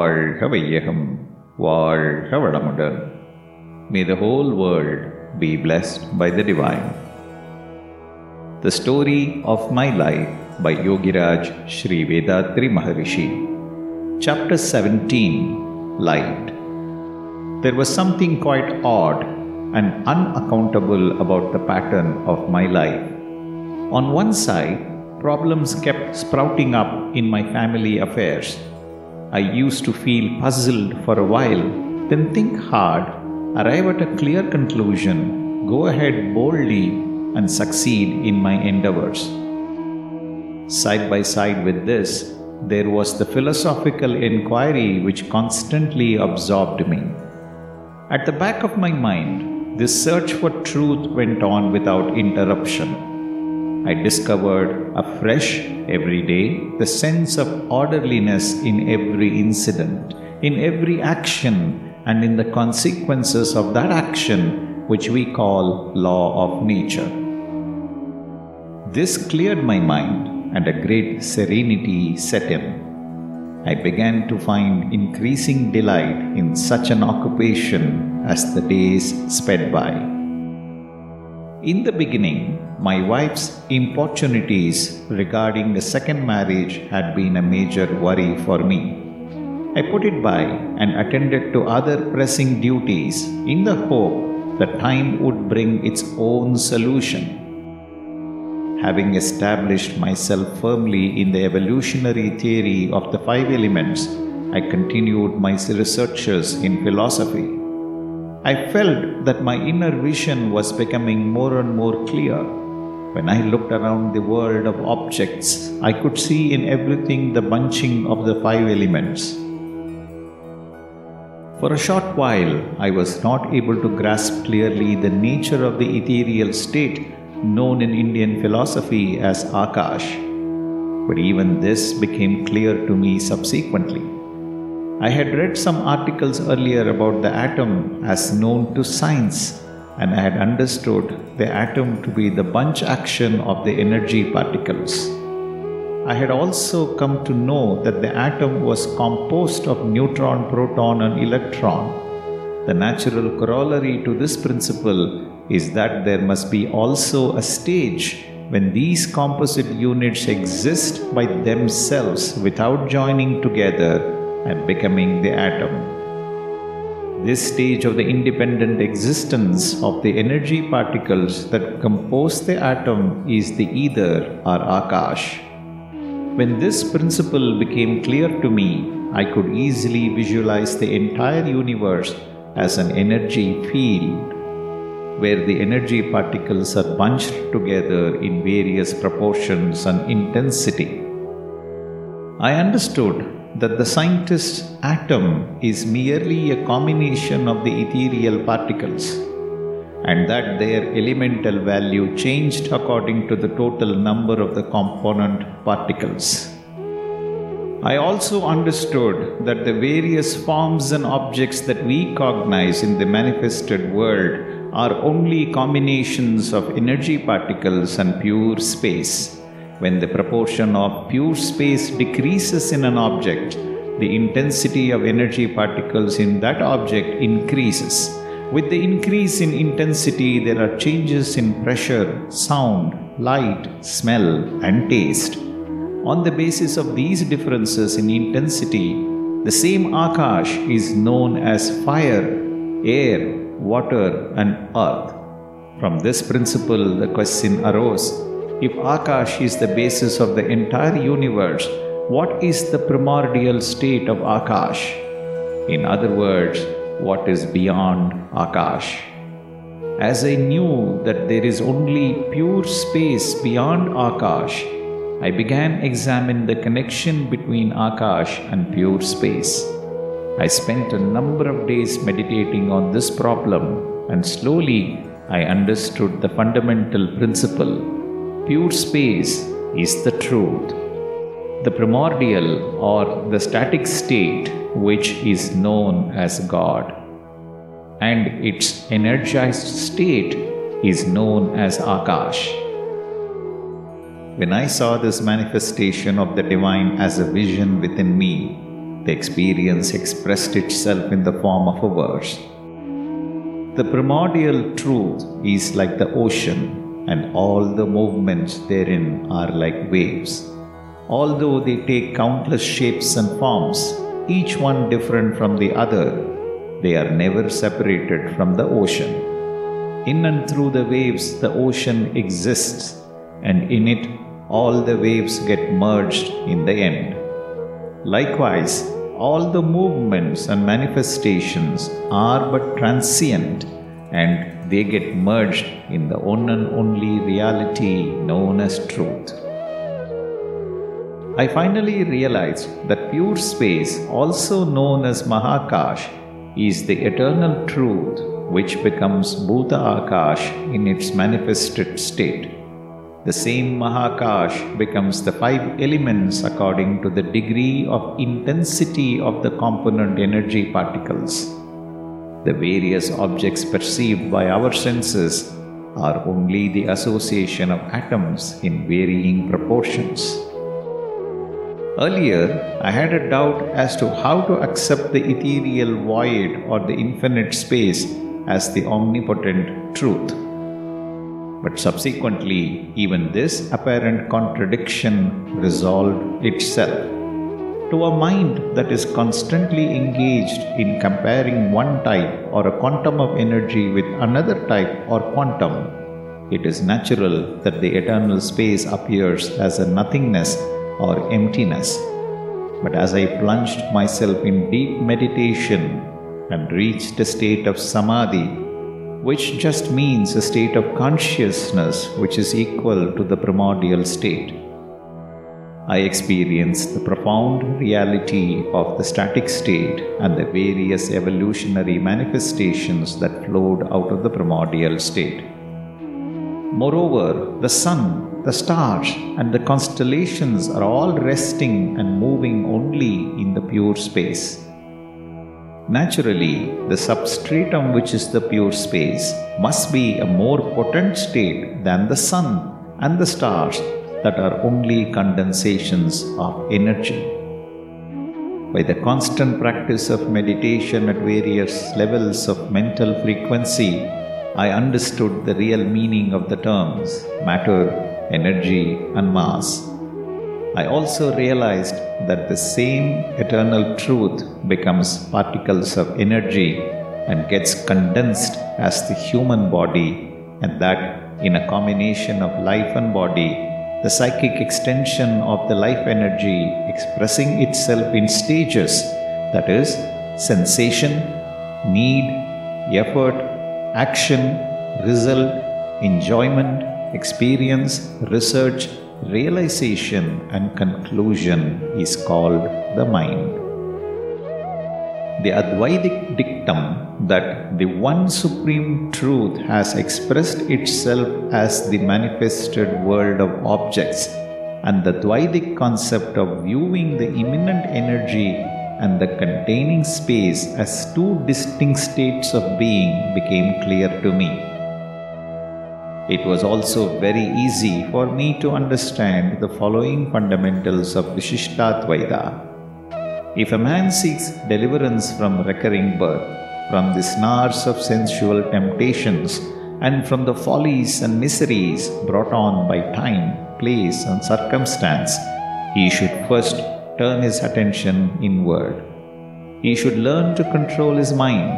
வாழ்க வையகம் வாழ்க வளமுடன் May the whole world be blessed by the Divine. The Story of My Life by Yogiraj Sri Vethathiri Maharishi. Chapter 17 Light. There was something quite odd and unaccountable about the pattern of my life. On one side, problems kept sprouting up in my family affairs I used to feel puzzled for a while, then think hard, arrive at a clear conclusion, go ahead boldly, and succeed in my endeavors. Side by side with this, there was the philosophical inquiry which constantly absorbed me. At the back of my mind, this search for truth went on without interruption. I discovered afresh every day the sense of orderliness in every incident, in every action, and in the consequences of that action, which we call law of nature. This cleared my mind, and a great serenity set in. I began to find increasing delight in such an occupation as the days sped by. In the beginning, my wife's importunities regarding a second marriage had been a major worry for me. I put it by and attended to other pressing duties in the hope that time would bring its own solution. Having established myself firmly in the evolutionary theory of the five elements, I continued my researches in philosophy. I felt that my inner vision was becoming more and more clear. When I looked around the world of objects, I could see in everything the bunching of the five elements. For a short while, I was not able to grasp clearly the nature of the ethereal state known in Indian philosophy as Akash. But even this became clear to me subsequently. I had read some articles earlier about the atom as known to science, and I had understood the atom to be the bunch action of the energy particles. I had also come to know that the atom was composed of neutron, proton, and electron. The natural corollary to this principle is that there must be also a stage when these composite units exist by themselves without joining together and becoming the atom. This stage of the independent existence of the energy particles that compose the atom is the ether or Akash. When this principle became clear to me, I could easily visualize the entire universe as an energy field where the energy particles are bunched together in various proportions and intensity. I understood that the scientist's atom is merely a combination of the ethereal particles and that their elemental value changed according to the total number of the component particles. I also understood that the various forms and objects that we cognize in the manifested world are only combinations of energy particles and pure space. When the proportion of pure space decreases in an object, the intensity of energy particles in that object increases. With the increase in intensity, there are changes in pressure, sound, light, smell, and taste. On the basis of these differences in intensity, the same Akash is known as fire, air, water, and earth. From this principle, the question arose if Akash is the basis of the entire universe, what is the primordial state of Akash? In other words, what is beyond Akash? As I knew that there is only pure space beyond Akash, I began examine the connection between Akash and pure space. I spent a number of days meditating on this problem and slowly I understood the fundamental principle pure space is the truth. The primordial or the static state, which is known as God, and its energized state is known as Akash. When I saw this manifestation of the divine as a vision within me, the experience expressed itself in the form of a verse. The primordial truth is like the ocean, and all the movements therein are like waves. Although they take countless shapes and forms, each one different from the other, they are never separated from the ocean. In and through the waves, the ocean exists, and in it, all the waves get merged in the end. Likewise, all the movements and manifestations are but transient and they get merged in the one and only reality known as truth. I finally realized that pure space, also known as Mahakash, is the eternal truth which becomes Bhuta Akash in its manifested state. The same Mahakash becomes the five elements according to the degree of intensity of the component energy particles. The various objects perceived by our senses are only the association of atoms in varying proportions. Earlier, I had a doubt as to how to accept the ethereal void or the infinite space as the omnipotent truth. But subsequently, even this apparent contradiction resolved itself. To a mind that is constantly engaged in comparing one type or a quantum of energy with another type or quantum, it is natural that the eternal space appears as a nothingness or emptiness. But as I plunged myself in deep meditation and reached a state of samadhi, which just means a state of consciousness which is equal to the primordial state. I experienced the profound reality of the static state and the various evolutionary manifestations that flowed out of the primordial state. Moreover, the sun, the stars, and the constellations are all resting and moving only in the pure space. Naturally, the substratum, which is the pure space, must be a more potent state than the sun and the stars that are only condensations of energy. By the constant practice of meditation at various levels of mental frequency, I understood the real meaning of the terms matter, energy, and mass. I also realized that the same eternal truth becomes particles of energy and gets condensed as the human body, and that in a combination of life and body, the psychic extension of the life energy expressing itself in stages that is, sensation, need, effort, action, result, enjoyment, experience, research, realization and conclusion is called the mind. The Advaitic dictum that the one supreme truth has expressed itself as the manifested world of objects and the Dvaitic concept of viewing the immanent energy and the containing space as two distinct states of being became clear to me. It was also very easy for me to understand the following fundamentals of Vishishtadvaita. If a man seeks deliverance from recurring birth, from the snares of sensual temptations, and from the follies and miseries brought on by time, place, and circumstance, he should first turn his attention inward. He should learn to control his mind,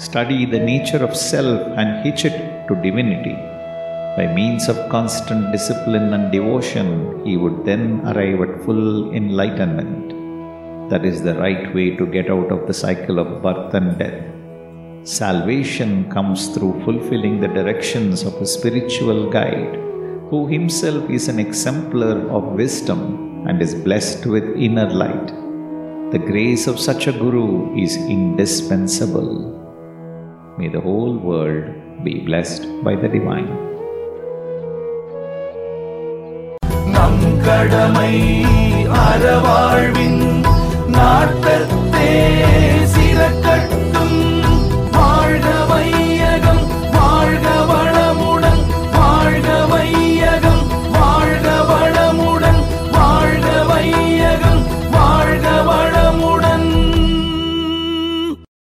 study the nature of self, and hitch it to divinity. By means of constant discipline and devotion, he would then arrive at full enlightenment. That is the right way to get out of the cycle of birth and death. Salvation comes through fulfilling the directions of a spiritual guide, who himself is an exemplar of wisdom and is blessed with inner light. The grace of such a Guru is indispensable. May the whole world be blessed by the Divine. கடமை அறவாழ்வின்